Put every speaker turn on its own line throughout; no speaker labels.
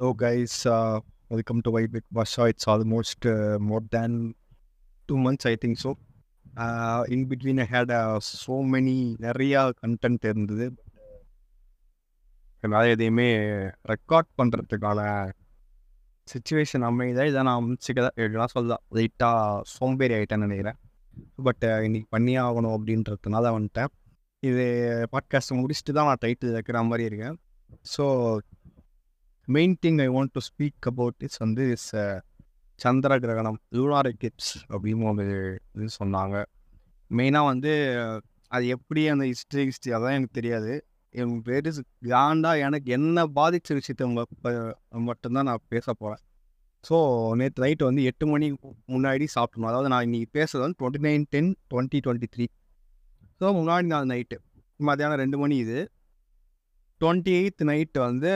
Hello, guys. Uh, welcome to White Big Basha. It's almost uh, more than two months, I think so. Uh, in between, I had uh, so many நிறையா content இருந்தது என்னால் எதையுமே record பண்ணுறதுக்கான situation அமைதா இதை நான் அமைச்சிக்கதான் எப்படிலாம் சொல்லலாம் லைட்டாக சோம்பேறி ஆகிட்டேன்னு நினைக்கிறேன் பட் uh, இன்னைக்கு பண்ணியே ஆகணும் அப்படின்றதுனால வந்துட்டேன் இது பாட்காஸ்ட் முடிச்சுட்டு தான் நான் டைட்டில் வைக்கிற மாதிரி இருக்கேன் so main thing I want to speak about is வந்து இஸ் uh, சந்திர கிரகணம் லூனார் எக்லிப்ஸ் அப்படின்னு ஒரு இது சொன்னாங்க. மெயினாக வந்து அது எப்படி அந்த ஹிஸ்ட்ரி ஹிஸ்ட்ரி அதான் எனக்கு தெரியாது. என் பேர் காண்டா எனக்கு என்ன பாதித்த விஷயத்த மட்டும்தான் நான் பேச போகிறேன் ஸோ நேற்று நைட்டு வந்து எட்டு மணிக்கு முன்னாடி சாப்பிட்டணும் அதாவது நான் இன்றைக்கி பேசுறது வந்து twenty nine ten twenty twenty three so முன்னாடி நாள் நைட்டு மத்தியானம் ரெண்டு மணி இது. டுவெண்ட்டி எயித் நைட்டு வந்து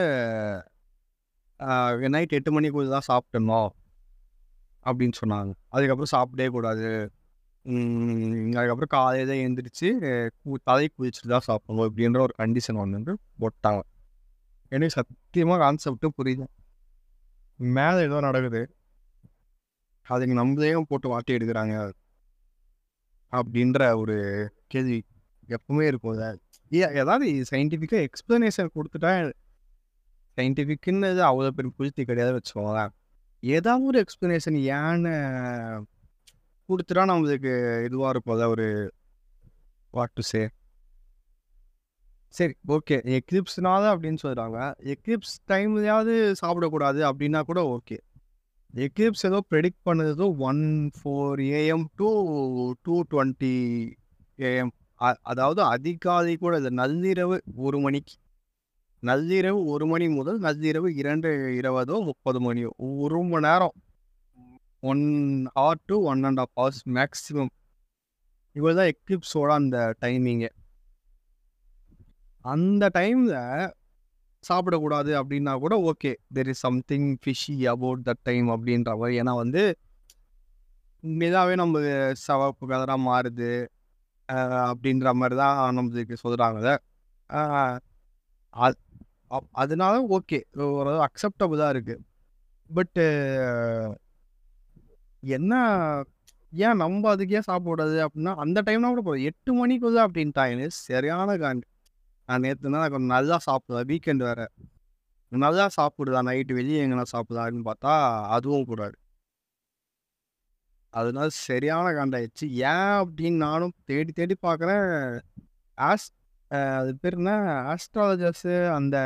நைட் எட்டு மணிக்குள்ள தான் சாப்பிட்டணும் அப்படின்னு சொன்னாங்க. அதுக்கப்புறம் சாப்பிடவே கூடாது. அதுக்கப்புறம் காலையில் தான் எழுந்திரிச்சு கு- தலை குதிச்சுட்டு தான் சாப்பிடணும் அப்படின்ற ஒரு கண்டிஷன் வந்து போட்டாங்க. எனக்கு சத்தியமாக கான்செப்ட்டும் புரியுது மேலே ஏதோ நடக்குது. அதுக்கு நம்மளையும் போட்டு வாட்டி எடுக்கிறாங்க. அப்படின்ற ஒரு கேள்வி எப்பவுமே இருக்கும் ஏதாவது சயின்டிஃபிக்காக எக்ஸ்ப்ளனேஷன் கொடுத்துட்டா சயின்டிஃபிக்குன்னு அவ்வளோ பெரிய புரித்தி கிடையாது வச்சுக்கோங்களேன். ஏதாவது ஒரு எக்ஸ்பிளனேஷன் ஏன்னு கொடுத்துட்டா நம்மளுக்கு இதுவாக இருக்கும். அதான் ஒரு வாட் டு சே சரி ஓகே எக்லிப்ஸ்னால அப்படின்னு சொல்கிறாங்க எக்லிப்ஸ் டைம்லையாவது சாப்பிடக்கூடாது அப்படின்னா கூட ஓகே எக்லிப்ஸ் ஏதோ ப்ரெடிக்ட் பண்ணது one four AM to two twenty AM அதாவது அதிகாலை கூட இல்லை நள்ளிரவு ஒரு மணிக்கு. நள்ளிரவு ஒரு மணி முதல் நள்ளிரவு இரண்டு இருபதோ முப்பது மணியோ. ஒரு மணி நேரம். One hour to one and half hours maximum இவ்வளோ தான் எக்லிப்ஸோட அந்த டைமிங்கு அந்த டைமில் சாப்பிடக்கூடாது அப்படின்னா கூட okay there is something fishy about the time அப்படின்ற மாதிரி. ஏன்னா வந்து இதாகவே நம்ம சவப்பு கதராக மாறுது அப்படின்ற மாதிரி தான் நம்மளுக்கு சொல்கிறாங்க அதனால ஓகே. ஓரளவு அக்செப்டபுளாக இருக்குது பட்டு என்ன ஏன் நம்ம அதுக்கே சாப்பிடாது அப்படின்னா அந்த டைம்னா கூட போகிறோம் எட்டு மணிக்குள்ள அப்படின்ட்டாங்க. சரியான காண்டு நான் நேற்று தான் கொஞ்சம் நல்லா சாப்பிடுவேன் வீக்கெண்ட் வேறு. நல்லா சாப்பிடுதா நைட்டு வெளியே எங்கன்னா சாப்பிடுதான்னு பார்த்தா அதுவும் கூடாது அதனால சரியான காண்டாயிடுச்சு. ஏன் அப்படின்னு நானும் தேடி தேடி பார்க்குறேன். ஆஸ் அது பேர் என்ன ஆஸ்ட்ராலஜர்ஸு அந்த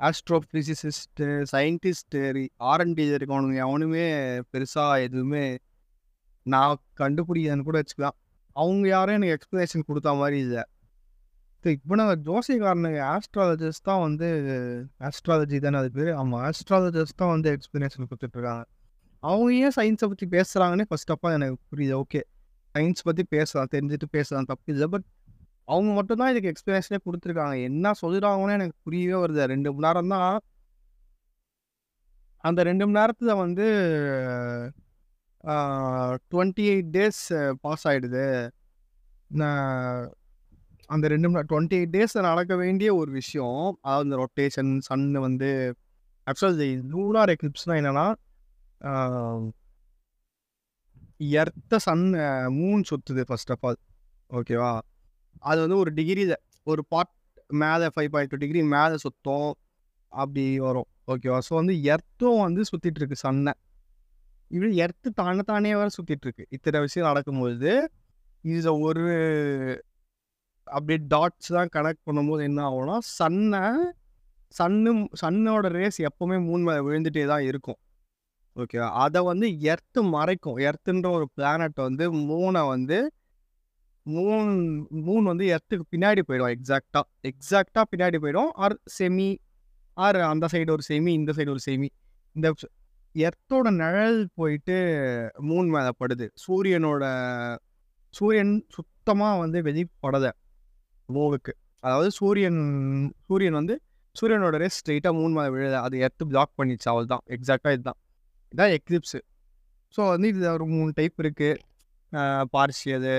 ஆஸ்ட்ரோஃபிசிசிஸ்ட்டு சயின்டிஸ்ட்டு ஆர்என்டி இருக்கவனுங்க அவனுமே பெருசாக எதுவுமே நான் கண்டுபிடிக்கிறேன்னு கூட வச்சுக்கலாம். அவங்க யாரும் எனக்கு எக்ஸ்ப்ளனேஷன் கொடுத்த மாதிரி இல்லை. இப்போ நான் ஜோசியக்காரனுங்க ஆஸ்ட்ராலஜர்ஸ் தான் வந்து ஆஸ்ட்ராலஜி தானே அது பேர்? ஆமாம் ஆஸ்ட்ராலஜர்ஸ் தான் வந்து எக்ஸ்ப்ளனேஷன் கொடுத்துட்ருக்காங்க. அவங்க ஏன் சயின்ஸை பற்றி பேசுகிறாங்கன்னே ஃபர்ஸ்ட் அப்பா எனக்கு புரியுது ஓகே சயின்ஸ் பற்றி பேசலாம் தெரிஞ்சுட்டு பேசலாம் தப்பு இல்லை. பட் அவங்க மட்டும்தான் இதுக்கு எக்ஸ்பிளனேஷனே கொடுத்துருக்காங்க. என்ன சொல்கிறாங்கன்னு எனக்கு புரியவே வருது. ரெண்டு மணி நேரம் தான். அந்த ரெண்டு மணி நேரத்தில் வந்து டுவெண்ட்டி எயிட் டேஸ் பாஸ் ஆகிடுது அந்த ரெண்டு மணி டுவெண்ட்டி எயிட் டேஸில் நடக்க வேண்டிய ஒரு விஷயம் அதாவது இந்த ரொட்டேஷன் சன்னு வந்து ஆக்சுவலாக லூனார் எக்லிப்ஸ்னால் என்னென்னா எர்த்த சன் மூன் சுற்றுது ஃபர்ஸ்ட் ஆஃப் ஆல் ஓகேவா அது வந்து ஒரு டிகிரியில் ஒரு பார்ட் மேலே ஃபைவ் பாயிண்ட் டூ டிகிரி மேலே சுத்தம் அப்படி வரும். ஓகேவா ஸோ வந்து எர்த்தும் வந்து சுற்றிட்டு இருக்கு சன்னை. இது எர்த்து தானே தானே வர சுற்றிட்டு இருக்கு. இத்தனை விஷயம் நடக்கும்போது இதில் ஒரு அப்படியே டாட்ஸ் தான் கனெக்ட் பண்ணும்போது என்ன ஆகும்னா சன்னை சன்னு சன்னோட ரேஸ் எப்போவுமே மூணு மேலே விழுந்துட்டே தான் இருக்கும். ஓகேவா அதை வந்து எர்த்து மறைக்கும். எர்த்துன்ற ஒரு பிளானட் வந்து மூனை வந்து மூன் மூன் வந்து எர்த்துக்கு பின்னாடி போயிடும் எக்ஸாக்டாக எக்ஸாக்டாக பின்னாடி போயிடும். ஆர் செமி ஆர் அந்த சைடு ஒரு செமி இந்த சைடு ஒரு செமி இந்த எர்த்தோட நிழல் போயிட்டு மூன் மேலே படுது. சூரியனோட சூரியன் சுத்தமாக வந்து வெளிப்படலை மூவுக்கு அதாவது சூரியன் சூரியன் வந்து சூரியனோட ரேஸ் ஸ்ட்ரெயிட்டாக மூணு மேலே விழுது அது எர்த்து பிளாக் பண்ணிச்சு அவள் தான் எக்ஸாக்டாக இதுதான். இதான் எக்லிப்ஸு ஸோ வந்து இது ஒரு மூணு டைப் இருக்குது பார்சியது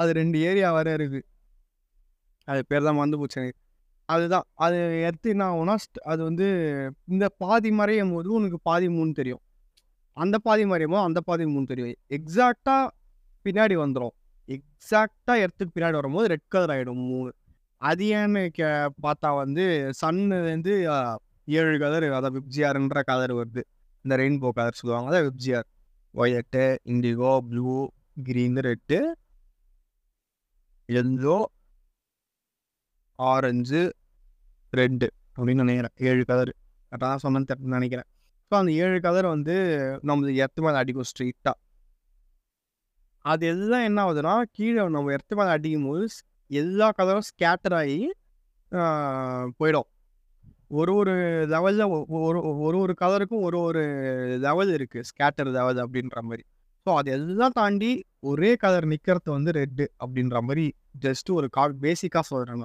அது ரெண்டு ஏரியா வர இருக்குது அது பேர் தான் வந்து போச்சு எனக்கு. அதுதான். அது எடுத்து என்ன ஆகும்னா அது வந்து இந்த பாதி மறையும் போது உனக்கு பாதி மூணு தெரியும். அந்த பாதி மறையும் போது அந்த பாதி மூணு தெரியும். எக்ஸாக்டாக பின்னாடி வந்துடும் எக்ஸாக்டாக எர்த்துக்கு பின்னாடி வரும்போது ரெட் கலர் ஆகிடும் மூணு. அது ஏன்னு கே பார்த்தா வந்து சன்னுலேருந்து ஏழு கலர் அதான் விப்ஜிஆர்ன்ற கலர் வருது. இந்த ரெயின்போ கலர் சொல்லுவாங்க அதான் VIBGYOR. White indigo blue green red yellow orange red அப்படின்னு நினைக்கிறேன். ஏழு கலர் கரெக்டாக தான் சொன்னேன்னு தெரியல நினைக்கிறேன். ஸோ அந்த ஏழு கலர் வந்து நம்ம எர்த்து மேலே அடிக்கும் ஸ்ட்ரெயிட்டாக அது எல்லாம் என்ன ஆகுதுன்னா கீழே நம்ம எர்த்து மேலே அடிக்கும் போது எல்லா கலரும் ஸ்கேட்டர் ஆகி போயிடும். ஒரு ஒரு லெவலில் ஒரு ஒரு ஒரு கலருக்கும் ஒரு ஒரு லெவல் இருக்குது ஸ்கேட்டர் லெவல் அப்படின்ற மாதிரி. ஸோ அது எல்லாம் தாண்டி ஒரே கலர் நிற்கிறது வந்து ரெட்டு அப்படின்ற மாதிரி ஜஸ்ட் ஒரு கா பேசிக்காக சொல்கிறாங்க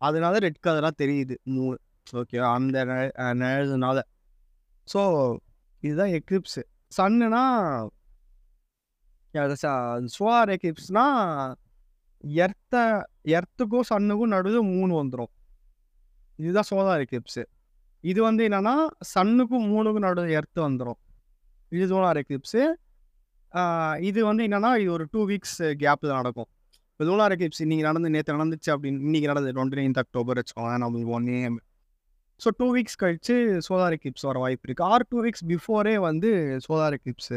அதனால ரெட் கலராக தெரியுது. மூணு ஓகே அந்த நெ- நிழல்னால. ஸோ இதுதான் எக்லிப்ஸு சன்னுனா சோலார் எக்லிப்ஸ்னா எர்த்த எர்த்துக்கும் சன்னுக்கும் நடுவில் மூணு வந்துடும் இதுதான் சோலார் எக்லிப்ஸு இது வந்து என்னென்னா சன்னுக்கும் மூணுக்கும் நடுவில் எர்த்து வந்துடும் இது சோலார் எக்லிப்ஸு இது வந்து என்னன்னா இது ஒரு டூ வீக்ஸ் கேப்பில் நடக்கும். இப்போ லூனார் எக்லிப்ஸ் இன்னைக்கு நடந்து நேற்று நடந்துச்சு அப்படின்னு இன்னைக்கு நடந்தது டுவெண்ட்டி நைன்த் அக்டோபர் வச்சுக்கோங்க நம்மளுக்கு one AM so two weeks கழிச்சு சோலார் எக்லிப்ஸ் வர வாய்ப்பு இருக்குது ஆர் டூ வீக்ஸ் பிஃபோரே வந்து சோலார் எக்லிப்ஸ்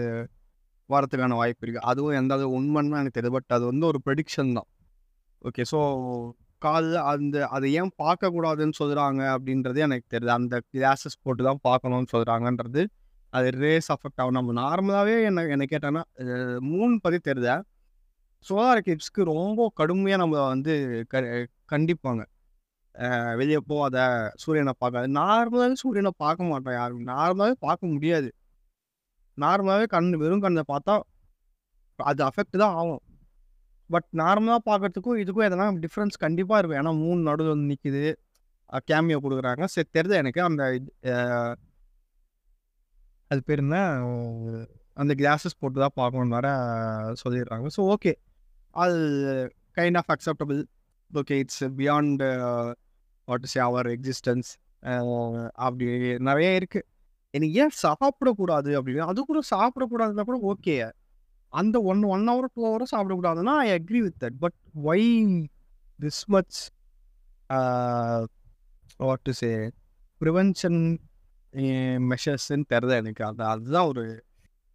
வரத்துக்கான வாய்ப்பு இருக்குது அதுவும் எந்த அது உண்மைன்னு எனக்கு தெரியுது. பட் அது வந்து ஒரு ப்ரெடிக்ஷன் தான். ஓகே ஸோ காலைல அந்த அதை ஏன் பார்க்கக்கூடாதுன்னு சொல்கிறாங்க அப்படின்றது எனக்கு தெரியுது. அந்த கிளாஸஸ் போட்டு தான் பார்க்கணும்னு சொல்கிறாங்கன்றது அது ரேஸ் அஃபெக்ட் ஆகும். நம்ம நார்மலாகவே என்ன என்ன கேட்டாங்கன்னா மூணு பற்றி தெரியுத? சோலார் எக்லிப்ஸ்க்கு ரொம்ப கடுமையாக நம்ம வந்து க கண்டிப்பாங்க. வெளியே போகாத சூரியனை பார்க்காது. நார்மலாகவே சூரியனை பார்க்க மாட்டோம் யாரும். நார்மலாகவே பார்க்க முடியாது. நார்மலாகவே கண் வெறும் கண்ணை பார்த்தா அது அஃபெக்ட் தான் ஆகும். பட் நார்மலாக பார்க்கறதுக்கும் இதுக்கும் எதனா டிஃப்ரென்ஸ் கண்டிப்பாக இருக்கும். ஏன்னா மூணு நடுவில் வந்து நிற்கிது கேமியோ கொடுக்குறாங்க. சரி தெரியுது எனக்கு? அந்த இது, அது பேர் என்ன? அந்த கிளாஸஸ் போட்டு தான் பார்க்கணும் வர சொல்லிடுறாங்க. ஸோ ஓகே அது kind of acceptable okay it's beyond what is our existence அப்படி நிறைய இருக்குது எனக்கு ஏன் சாப்பிடக்கூடாது அப்படின்னு? அது கூட சாப்பிடக்கூடாதுன்னா கூட ஓகே அந்த ஒன் ஒன் ஹவர் டூ ஹவரும் சாப்பிடக்கூடாதுன்னா I agree with that but why this much what to say prevention மெஷர்ஸ்ன்னு தெரில எனக்கு? அது அதுதான் ஒரு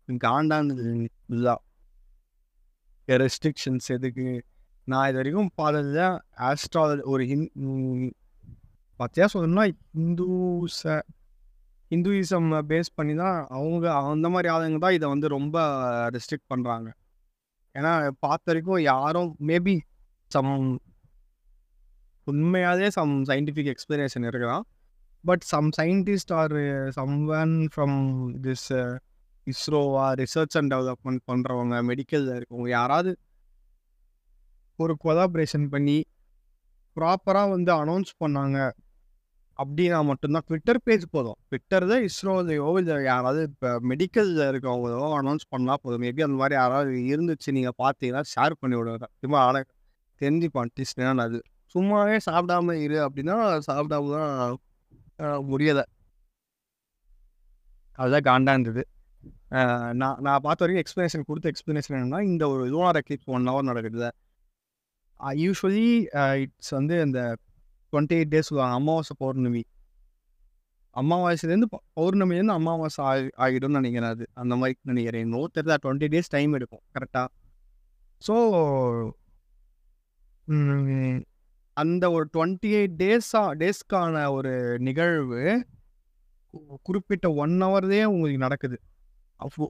காண்டானது இதுதான். ரெஸ்ட்ரிக்ஷன்ஸ் எதுக்கு? நான் இது வரைக்கும் பார்த்ததுல ஆஸ்ட்ராலஜி ஒரு ஹிந் பத்தியா சொல்லணும்னா ஹிந்துஸ ஹிந்துயிசம் பேஸ் பண்ணி தான் அவங்க அந்த மாதிரி ஆளுங்க தான் இதை வந்து ரொம்ப ரெஸ்ட்ரிக்ட் பண்ணுறாங்க ஏன்னா பார்த்த வரைக்கும் யாரும் மேபி சம் உண்மையாகவே சம் சயின்டிஃபிக் எக்ஸ்பிளனேஷன் இருக்கலாம். But some scientist or someone from this இஸ்ரோவா research and development பண்ணுறவங்க மெடிக்கலில் இருக்கவங்க யாராவது ஒரு கொலாபரேஷன் பண்ணி ப்ராப்பராக வந்து அனௌன்ஸ் பண்ணாங்க அப்படின்னா மட்டும்தான். ட்விட்டர் பேஜ் போதும். ட்விட்டர் தான் இஸ்ரோலையோ இல்லை யாராவது இப்போ மெடிக்கலில் இருக்கவங்களோ அனௌன்ஸ் பண்ணால் போதும். மேபி அந்த மாதிரி யாராவது இருந்துச்சு நீங்கள் பார்த்தீங்கன்னா ஷேர் பண்ணி விடுவேன் சும்மா ஆனால் தெரிஞ்சுப்பான் டிஸ்னா அது. சும்மாவே சாப்பிடாம இரு அப்படின்னா சாப்பிடாம தான் முடியலை. அதுதான் காண்டாக இருந்தது நான் நான் பார்த்த வரைக்கும் எக்ஸ்ப்ளனேஷன் கொடுத்த எக்ஸ்ப்ளனேஷன் என்னென்னா இந்த ஒரு லோனார் எக்லிப்ஸ் ஒன் ஹவர் நடக்குது யூஸ்வலி இட்ஸ் வந்து இந்த டுவெண்ட்டி எயிட் டேஸ் சொல்லுவாங்க அமாவாசை பௌர்ணமி. அமாவாசைலேருந்து பௌர்ணமிலேருந்து அமாவாசை ஆகி ஆகிடும்னு நினைக்கிறேன் அது. அந்த மாதிரி நினைக்கிறேன். இன்னும் தான் டுவெண்ட்டி டேஸ் டைம் எடுக்கும் கரெக்டாக ஸோ அந்த ஒரு டுவெண்ட்டி எயிட் டேஸா டேஸ்க்கான ஒரு நிகழ்வு குறிப்பிட்ட ஒன் ஹவர்லேயே உங்களுக்கு நடக்குது. அப்போ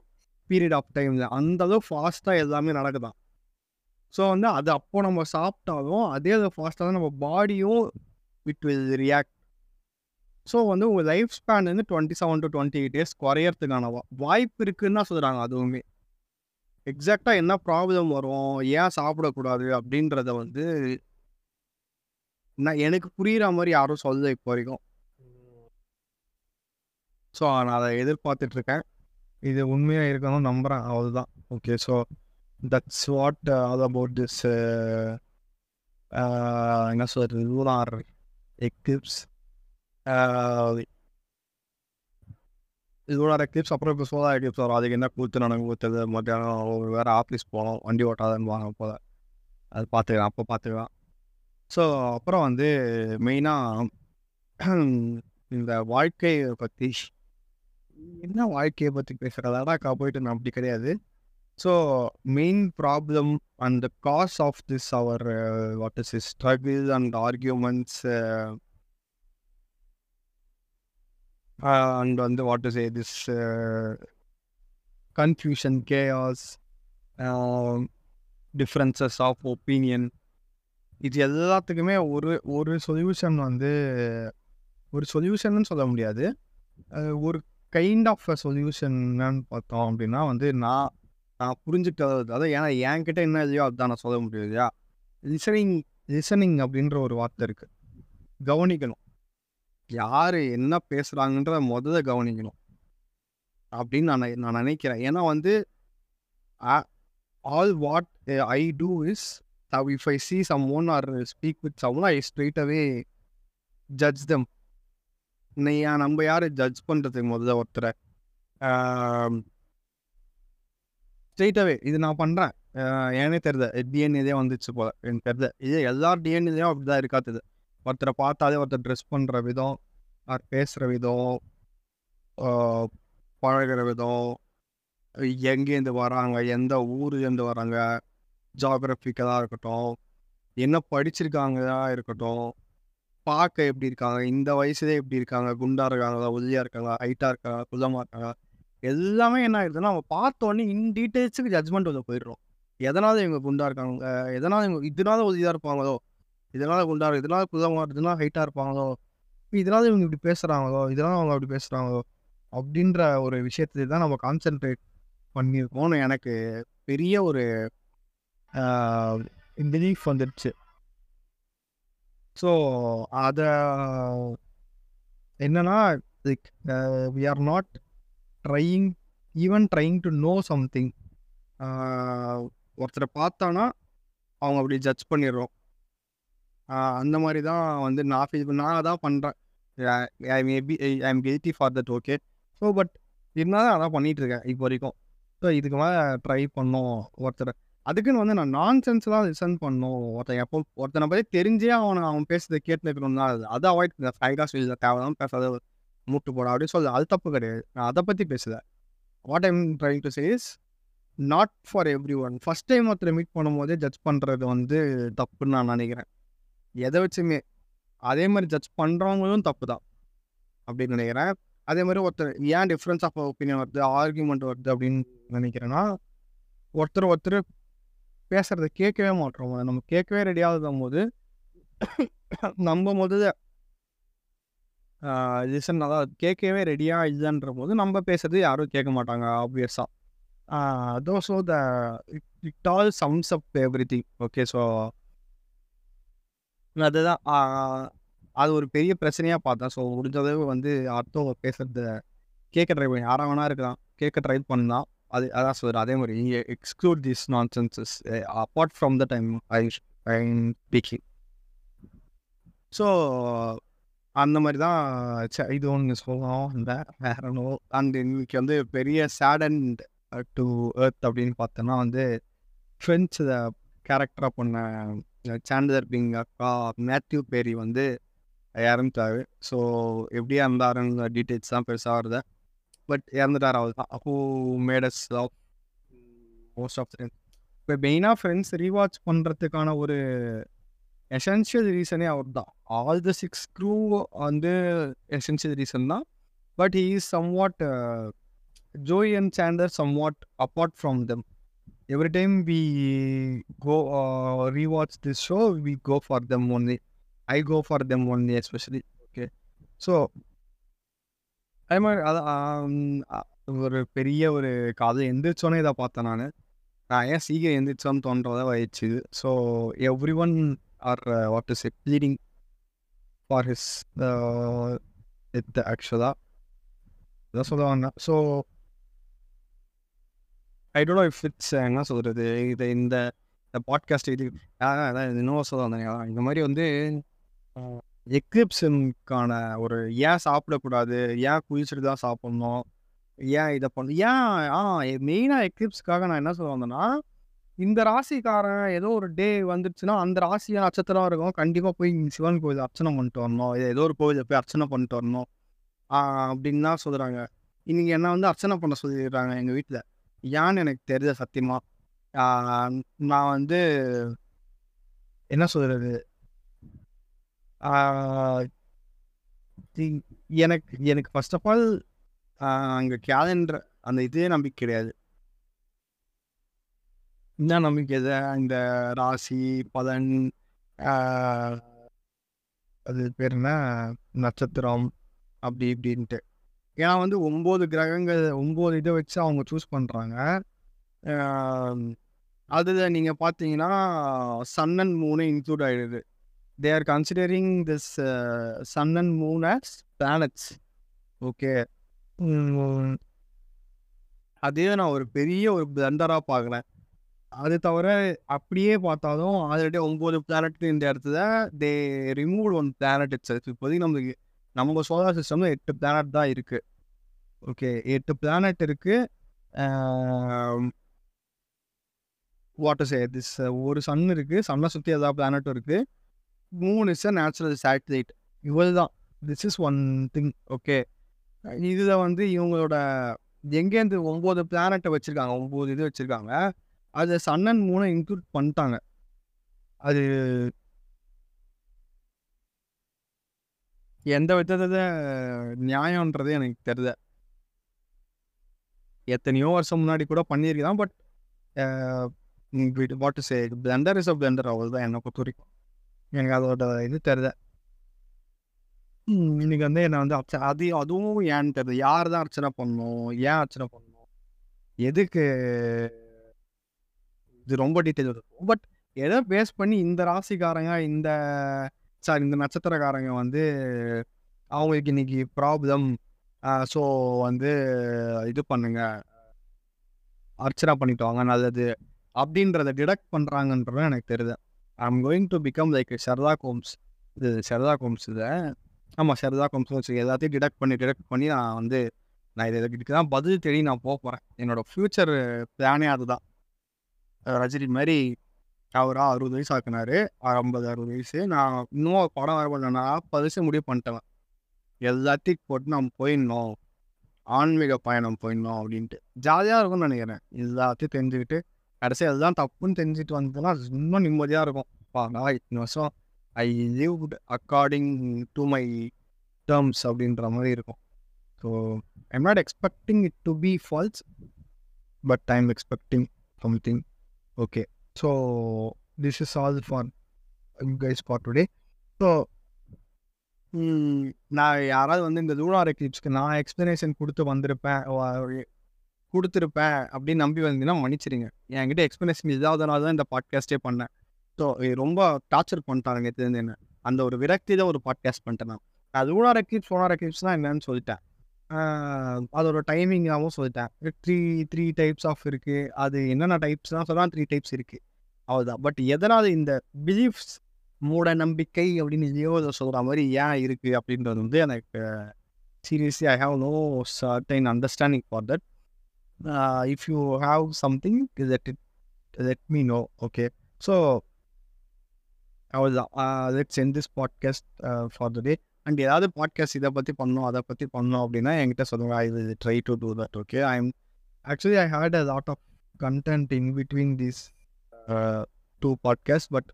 பீரியட் ஆஃப் டைமில் அந்த அளவு ஃபாஸ்ட்டாக எல்லாமே நடக்குதான். ஸோ வந்து அது அப்போ நம்ம சாப்பிட்டாலும் அதே அது ஃபாஸ்ட்டாக தான் நம்ம பாடியும் விட் வில் ரியாக்ட் ஸோ வந்து உங்கள் லைஃப் ஸ்பேன் வந்து twenty seven to twenty eight days குறையறதுக்கான வா- வாய்ப்பு இருக்குன்னு தான் சொல்கிறாங்க அதுவுமே. எக்ஸாக்டாக என்ன ப்ராப்ளம் வரும் ஏன் சாப்பிடக்கூடாது அப்படின்றத வந்து நான் எனக்கு புரிகிற மாதிரி யாரும் சொல்லல இப்போ வரைக்கும். ஸோ நான் அதை எதிர்பார்த்துட்ருக்கேன் இது உண்மையாக இருக்கணும் நம்புகிறேன் அவ்வளோதான் okay so that's what all uh, about this uh, uh, என்ன சொல்றது? லூனார் எக்லிப்ஸ் இதோட எக்லிப்ஸ் அப்புறம் இப்போ சோலா எக்லிப்ஸ் வரும். அதுக்கு என்ன கூத்து நடங்க கூத்துது மத்தியானம் வேறு ஆஃபீஸ் போகணும் வண்டி ஓட்டாதன்னு வாங்க போல. அது பார்த்துக்கலாம் அப்போ பார்த்துக்கலாம். ஸோ அப்புறம் வந்து மெயினாக இந்த வாழ்க்கையை பற்றி என்ன வாழ்க்கையை பற்றி பேசுகிறதாடாக்கா போயிட்டு நான் அப்படி கிடையாது. So main problem and the cause of this our what is is struggle and arguments and வந்து what is a this confusion chaos differences of opinion இது எல்லாத்துக்குமே ஒரு ஒரு சொல்யூஷன் வந்து ஒரு சொல்யூஷன் சொல்ல முடியாது. ஒரு கைண்ட் ஆஃப் அ சொல்யூஷன் என்னன்னு பார்த்தோம் அப்படின்னா வந்து நான் நான் புரிஞ்சுக்கிறது அதாவது ஏன்னா என்கிட்ட என்ன இல்லையோ அதுதான் நான் சொல்ல முடியும் இல்லையா? லிசனிங் லிசனிங் அப்படின்ற ஒரு வார்த்தை இருக்குது கவனிக்கணும். யார் என்ன பேசுகிறாங்கன்றத முதல்ல கவனிக்கணும். அப்படின்னு நான் நான் நினைக்கிறேன். ஏன்னா வந்து all what I do is if I see someone or speak with some I straight away judge them நீ நம்ம யார் ஜட்ஜ் பண்ணுறது முதல்ல ஒருத்தரை? ஸ்ட்ரெயிட்டாகவே இது நான் பண்ணுறேன் ஏனே தெரியுது டிஎன்ஏதே வந்துச்சு போல. எனக்கு தெரியுது இது எல்லா டிஎன்ஏதையும் அப்படி தான் இருக்காத்துது ஒருத்தரை பார்த்தாலே ஒருத்தர் ட்ரெஸ் பண்ணுற விதம் அவர் பேசுகிற விதம் பழகிற விதம் எங்கேருந்து வராங்க எந்த ஊர்லேருந்து வராங்க ஜாகிரபிக்கலாக இருக்கட்டும். என்ன படிச்சிருக்காங்களா இருக்கட்டும். பார்க்க எப்படி இருக்காங்க? இந்த வயசுலேயே எப்படி இருக்காங்க? குண்டா இருக்காங்களா? ஒல்லியாக இருக்காங்களா? ஹைட்டாக இருக்காங்களா? குள்ளமாக இருக்காங்களா? எல்லாமே என்ன ஆயிடுதுன்னா நம்ம பார்த்தோன்னே இன் டீட்டெயில்ஸுக்கு ஜட்மெண்ட் வந்து போயிடுறோம். எதனால் இவங்க குண்டா இருக்காங்க? எதனால் இவங்க இதனால ஒல்லியாக இருப்பாங்களோ? இதனால் குண்டா இருக்கு இதனால் குள்ளமாக இதனால் ஹைட்டாக இருப்பாங்களோ? இதனால் இவங்க இப்படி பேசுகிறாங்களோ இதனால் அவங்க அப்படி பேசுகிறாங்களோ அப்படின்ற ஒரு விஷயத்தை தான் நம்ம கான்சென்ட்ரேட் பண்ணியிருக்கோம்னு எனக்கு பெரிய ஒரு பிலீஃப் வந்துடுச்சு ஸோ அதை என்னன்னா like we are not trying even trying to know something ஒருத்தரை பார்த்தானா அவங்க அப்படி ஜட்ஜ் பண்ணிடுறோம். அந்த மாதிரி தான் வந்து நான் ஃபீல் நான் தான் பண்ணுறேன் I maybe I am guilty for that okay so but இருந்தால் தான் அதான் பண்ணிகிட்ருக்கேன் இப்போ வரைக்கும். ஸோ இதுக்கு மேலே ட்ரை பண்ணோம் ஒருத்தரை. அதுக்குன்னு வந்து நான் நான் சென்ஸ்லாம் லிசன் பண்ணோம் ஒருத்தன் எப்போ ஒருத்தனை பற்றி தெரிஞ்சே அவனை அவன் பேசுறதை கேட்டுக்கணும் தான் அது அதை அவாய்ட் பண்ண ஃபைடாக சொல்லி தேவைதான் பேசாத மூட்டு போட அப்படின்னு சொல்லி அது தப்பு கிடையாது. நான் அதை பற்றி பேசல. What I'm trying to says not for everyone first time ஒருத்தரை மீட் பண்ணும்போதே ஜட்ஜ் பண்ணுறது வந்து தப்புன்னு நான் நினைக்கிறேன். எதை வச்சுமே அதே மாதிரி ஜட்ஜ் பண்ணுறவங்களும் தப்பு தான் அப்படின்னு நினைக்கிறேன். அதே மாதிரி ஒருத்தர் ஏன் டிஃப்ரென்ஸ் ஆஃப் ஒப்பீனியன் வருது ஆர்குமெண்ட் வருது அப்படின்னு நினைக்கிறேன்னா ஒருத்தர் ஒருத்தர் பேசுகிறத கேட்கவே மாட்டோம். நம்ம கேட்கவே ரெடியாகும் போது நம்ம முதல்ல லிசன் அதாவது கேட்கவே ரெடியாக இல்லைன்ற போது நம்ம பேசுறது யாரும் கேட்க மாட்டாங்க ஆப்வியஸாக though so the it all sums up everything okay so அதுதான். அது ஒரு பெரிய பிரச்சனையாக பார்த்தேன். ஸோ முடிஞ்சளவு வந்து அடுத்தவங்க பேசுகிறத கேட்க ட்ரை பண்ணி. யாராக வேணா இருக்கலாம். கேட்க ட்ரை பண்ணலாம் அது அதான் சொல்கிறேன் அதே மாதிரி எக்ஸ்க்ளூட் திஸ் நான் senses apart from the time I I speaking so அந்த மாதிரி தான் இது ஒன்று சொல்லலாம். இந்த வேற நோ அண்ட் இன்னைக்கு வந்து பெரிய சேட் அண்ட் டு எர்த் அப்படின்னு பார்த்தோன்னா வந்து ஃப்ரெண்ட்ஸ் கேரக்டராக பண்ண சாண்டர் பிங் அக்கா மேத்யூ பேரி வந்து இறந்துட்டாரு ஸோ எப்படியா இருந்தாருங்க டீட்டெயில்ஸ் தான் பெருசாக வருது. பட் இறந்துட்டார் அவர் தான் who made us of most of friends இப்போ மெயினாக ஃப்ரெண்ட்ஸ் ரீவாச் பண்ணுறதுக்கான ஒரு எசென்ஷியல் ரீசனே அவர் தான். ஆல் த சிக்ஸ் க்ரூ வந்து எசென்ஷியல் ரீசன் தான். But he is somewhat Joey and Chandler somewhat apart from them every time we go rewatch this show we go for them only I go for them only especially okay so அதே மாதிரி அதான் ஒரு பெரிய ஒரு காது எந்திரிச்சோன்னே இதை பார்த்தேன் நான். நான் ஏன் சீக்கிரம் எந்திரிச்சோன்னு தோன்றதை வயிச்சு so everyone or what is it bleeding for his it ஆக்சுவலாக இதான் சொல்லுவாங்க so I don't know if it's என்ன சொல்கிறது இது இந்த இந்த பாட்காஸ்ட் இது அதான் இன்னும் சொல்ல வந்தேன். இந்த மாதிரி வந்து எக்லிப்ஸுக்கான ஒரு ஏன் சாப்பிடக்கூடாது? ஏன் குளிச்சுட்டு தான் சாப்பிட்ணும்? ஏன் இதை பண்ண ஏன் ஆ மெயினாக எக்லிப்ஸ்க்காக நான் என்ன சொல்ல வந்தேன்னா இந்த ராசிக்காரன் ஏதோ ஒரு டே வந்துடுச்சுன்னா அந்த ராசி நட்சத்திரம் இருக்கும். கண்டிப்பாக போய் சிவன் கோயில் அர்ச்சனை பண்ணிட்டு வரணும். ஏதோ ஒரு கோயிலில் போய் அர்ச்சனை பண்ணிட்டு வரணும். அப்படின்னு தான் சொல்கிறாங்க இன்றைக்கி என்ன வந்து அர்ச்சனை பண்ண சொல்லிடுறாங்க எங்கள் வீட்டில் ஏன்னு எனக்கு தெரிஞ்ச சத்தியமாக நான் வந்து என்ன சொல்கிறது எனக்கு எனக்கு ஃபர்ஸ்ட் ஆஃப் ஆல் அங்கே கேலண்டர் அந்த இதே நம்பிக்கை கிடையாது. என்ன நம்பிக்கை இது? இந்த ராசி பலன் அது பேர் என்ன? நட்சத்திரம் அப்படி இப்படின்ட்டு. ஏன்னா வந்து ஒம்பது கிரகங்கள் ஒம்பது இதை வச்சு அவங்க சூஸ் பண்ணுறாங்க அதில் நீங்கள் பார்த்தீங்கன்னா சன் அண்ட் மூணு இன்க்ளூட் ஆகிடுது they are considering this sun and moon as planets okay அதே நான் ஒரு பெரிய ஒரு பிளண்டராக பார்க்குறேன். அது தவிர அப்படியே பார்த்தாலும் ஆல்ரெடி ஒம்பது பிளானட் இந்த இடத்துல they remove one planet it's இப்போதைக்கு நம்மளுக்கு நம்ம சோலார் சிஸ்டமில் எட்டு பிளானட் தான் இருக்குது ஓகே எட்டு பிளானட் இருக்குது வாட்டர் சே திஸ் ஒரு சன் இருக்குது சன்னை சுற்றி எல்லா பிளானட்டும் இருக்குது மூணு இஸ் அ நேச்சுரல் சேட்டலைட் இவ்வளவு தான் this is one thing okay இதில் வந்து இவங்களோட எங்கேருந்து ஒம்பது பிளானட்டை வச்சுருக்காங்க ஒம்பது இது வச்சுருக்காங்க. அது சன் அண்ட் மூணை இன்க்ளூட் பண்ணிட்டாங்க. அது எந்த விதத்தில் நியாயன்றது எனக்கு தெரியல. எத்தனையோ வருஷம் முன்னாடி கூட பண்ணியிருக்கலாம் but what say blunder is a blunder அவ்வளோ தான் என்னை பொறுத்த வரைக்கும். எனக்கு அதோட இது தெரியல இன்னைக்கு வந்து என்னை வந்து அப்ச அது அதுவும் ஏன்னு தெரியல யார் தான் அர்ச்சனை பண்ணணும்? ஏன் அர்ச்சனை பண்ணணும்? எதுக்கு? இது ரொம்ப டீட்டெயில் இருக்கும் பட் எதை பேஸ் பண்ணி இந்த ராசிக்காரங்க இந்த சாரி இந்த நட்சத்திரக்காரங்க வந்து அவங்களுக்கு இன்னைக்கு ப்ராப்ளம் ஸோ வந்து இது பண்ணுங்க. அர்ச்சனை பண்ணிட்டு வாங்க நல்லது. அப்படின்றத டிடக்ட் பண்ணுறாங்கன்றது எனக்கு தெரியுது I'm going to become like சரதா கோம்ஸ் இது சரதா கோம்ஸ் இது. ஆமாம் சரதா கோம்ஸ் வச்சு எல்லாத்தையும் டிடக்ட் பண்ணி டிடக்ட் பண்ணி நான் வந்து நான் இதை இதுக்கு தான் பதில் தேடி நான் போக போகிறேன் என்னோடய ஃப்யூச்சர் பிளானே அதுதான். ரஜினி மாதிரி அவராக அறுபது வயசு ஆக்குனாரு. ஐம்பது அறுபது வயசு. நான் இன்னும் படம் வரப்பட நாற்பது வயசு முடிவு பண்ணிட்டேன். எல்லாத்தையும் போட்டு நம்ம போயிடணும். ஆன்மீக பயணம் போயிடணும் அப்படின்ட்டு. ஜாலியாக இருக்கும்னு நினைக்கிறேன். எல்லாத்தையும் தெரிஞ்சுக்கிட்டு கடைசி அதுதான் தப்புன்னு தெரிஞ்சுட்டு வந்ததுன்னா இன்னும் நிம்மதியாக இருக்கும். பாடா இத்தனை வருஷம் I live according to my terms அப்படின்ற மாதிரி இருக்கும். So I'm not expecting it to be false but I am expecting something okay so this is all for guys for today so நான் யாராவது வந்து இந்த லூனார் எக்லிப்ஸ்க்கு நான் எக்ஸ்ப்ளனேஷன் கொடுத்து வந்திருப்பேன். கொடுத்துருப்பேன் அப்படின்னு நம்பி வந்தீங்கன்னா மன்னிச்சிருங்க. என்கிட்ட எக்ஸ்ப்ளனேஷன் இதாவதுனால தான் இந்த பாட்காஸ்டே பண்ணேன். ஸோ ரொம்ப டார்ச்சர் பண்ணிட்டாருங்க தெரிஞ்சு என்ன? அந்த ஒரு விரக்தி தான் ஒரு பாட்காஸ்ட் பண்ணிட்டேன் நான். அது லூனார் எக்லிப்ஸ் சோனார் தான் என்னன்னு சொல்லிட்டேன். அதோட டைமிங்காகவும் சொல்லிட்டேன். த்ரீ த்ரீ டைப்ஸ் ஆஃப் இருக்குது அது என்னென்ன டைப்ஸ்லாம் சொன்னால் த்ரீ டைப்ஸ் இருக்குது அவ்வளோதான் பட் எதனால் இந்த பிலீஃப்ஸ் மூட நம்பிக்கை அப்படின்னு எதையோ சொல்கிற மாதிரி ஏன் இருக்குது அப்படின்றது வந்து எனக்கு seriously I have no certain understanding for that if you have something me know okay? Me know okay so let's end this this uh, for the day and ஏதாவது பாட்காஸ்ட் இதை பற்றி பண்ணணும் அதை பற்றி பண்ணோம் அப்படின்னா என்கிட்ட சொல்லுங்க. I will try to do that okay I am actually I hate a lot of content in between these two podcast but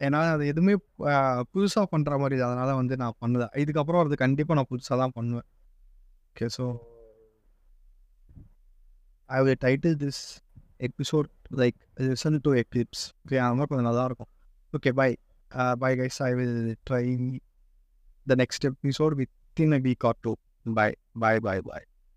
ஏன்னா அது எதுவுமே uh, புதுசாக பண்ணுற மாதிரி அதனால் வந்து நான் பண்ணல. இதுக்கப்புறம் அது கண்டிப்பாக நான் புதுசாக தான் பண்ணுவேன். Okay so I will title this episode like listen to Eclipse. Okay, I'm not gonna Okay, bye. Uh, bye guys. I will try the next episode within a week or two. Bye. Bye bye bye.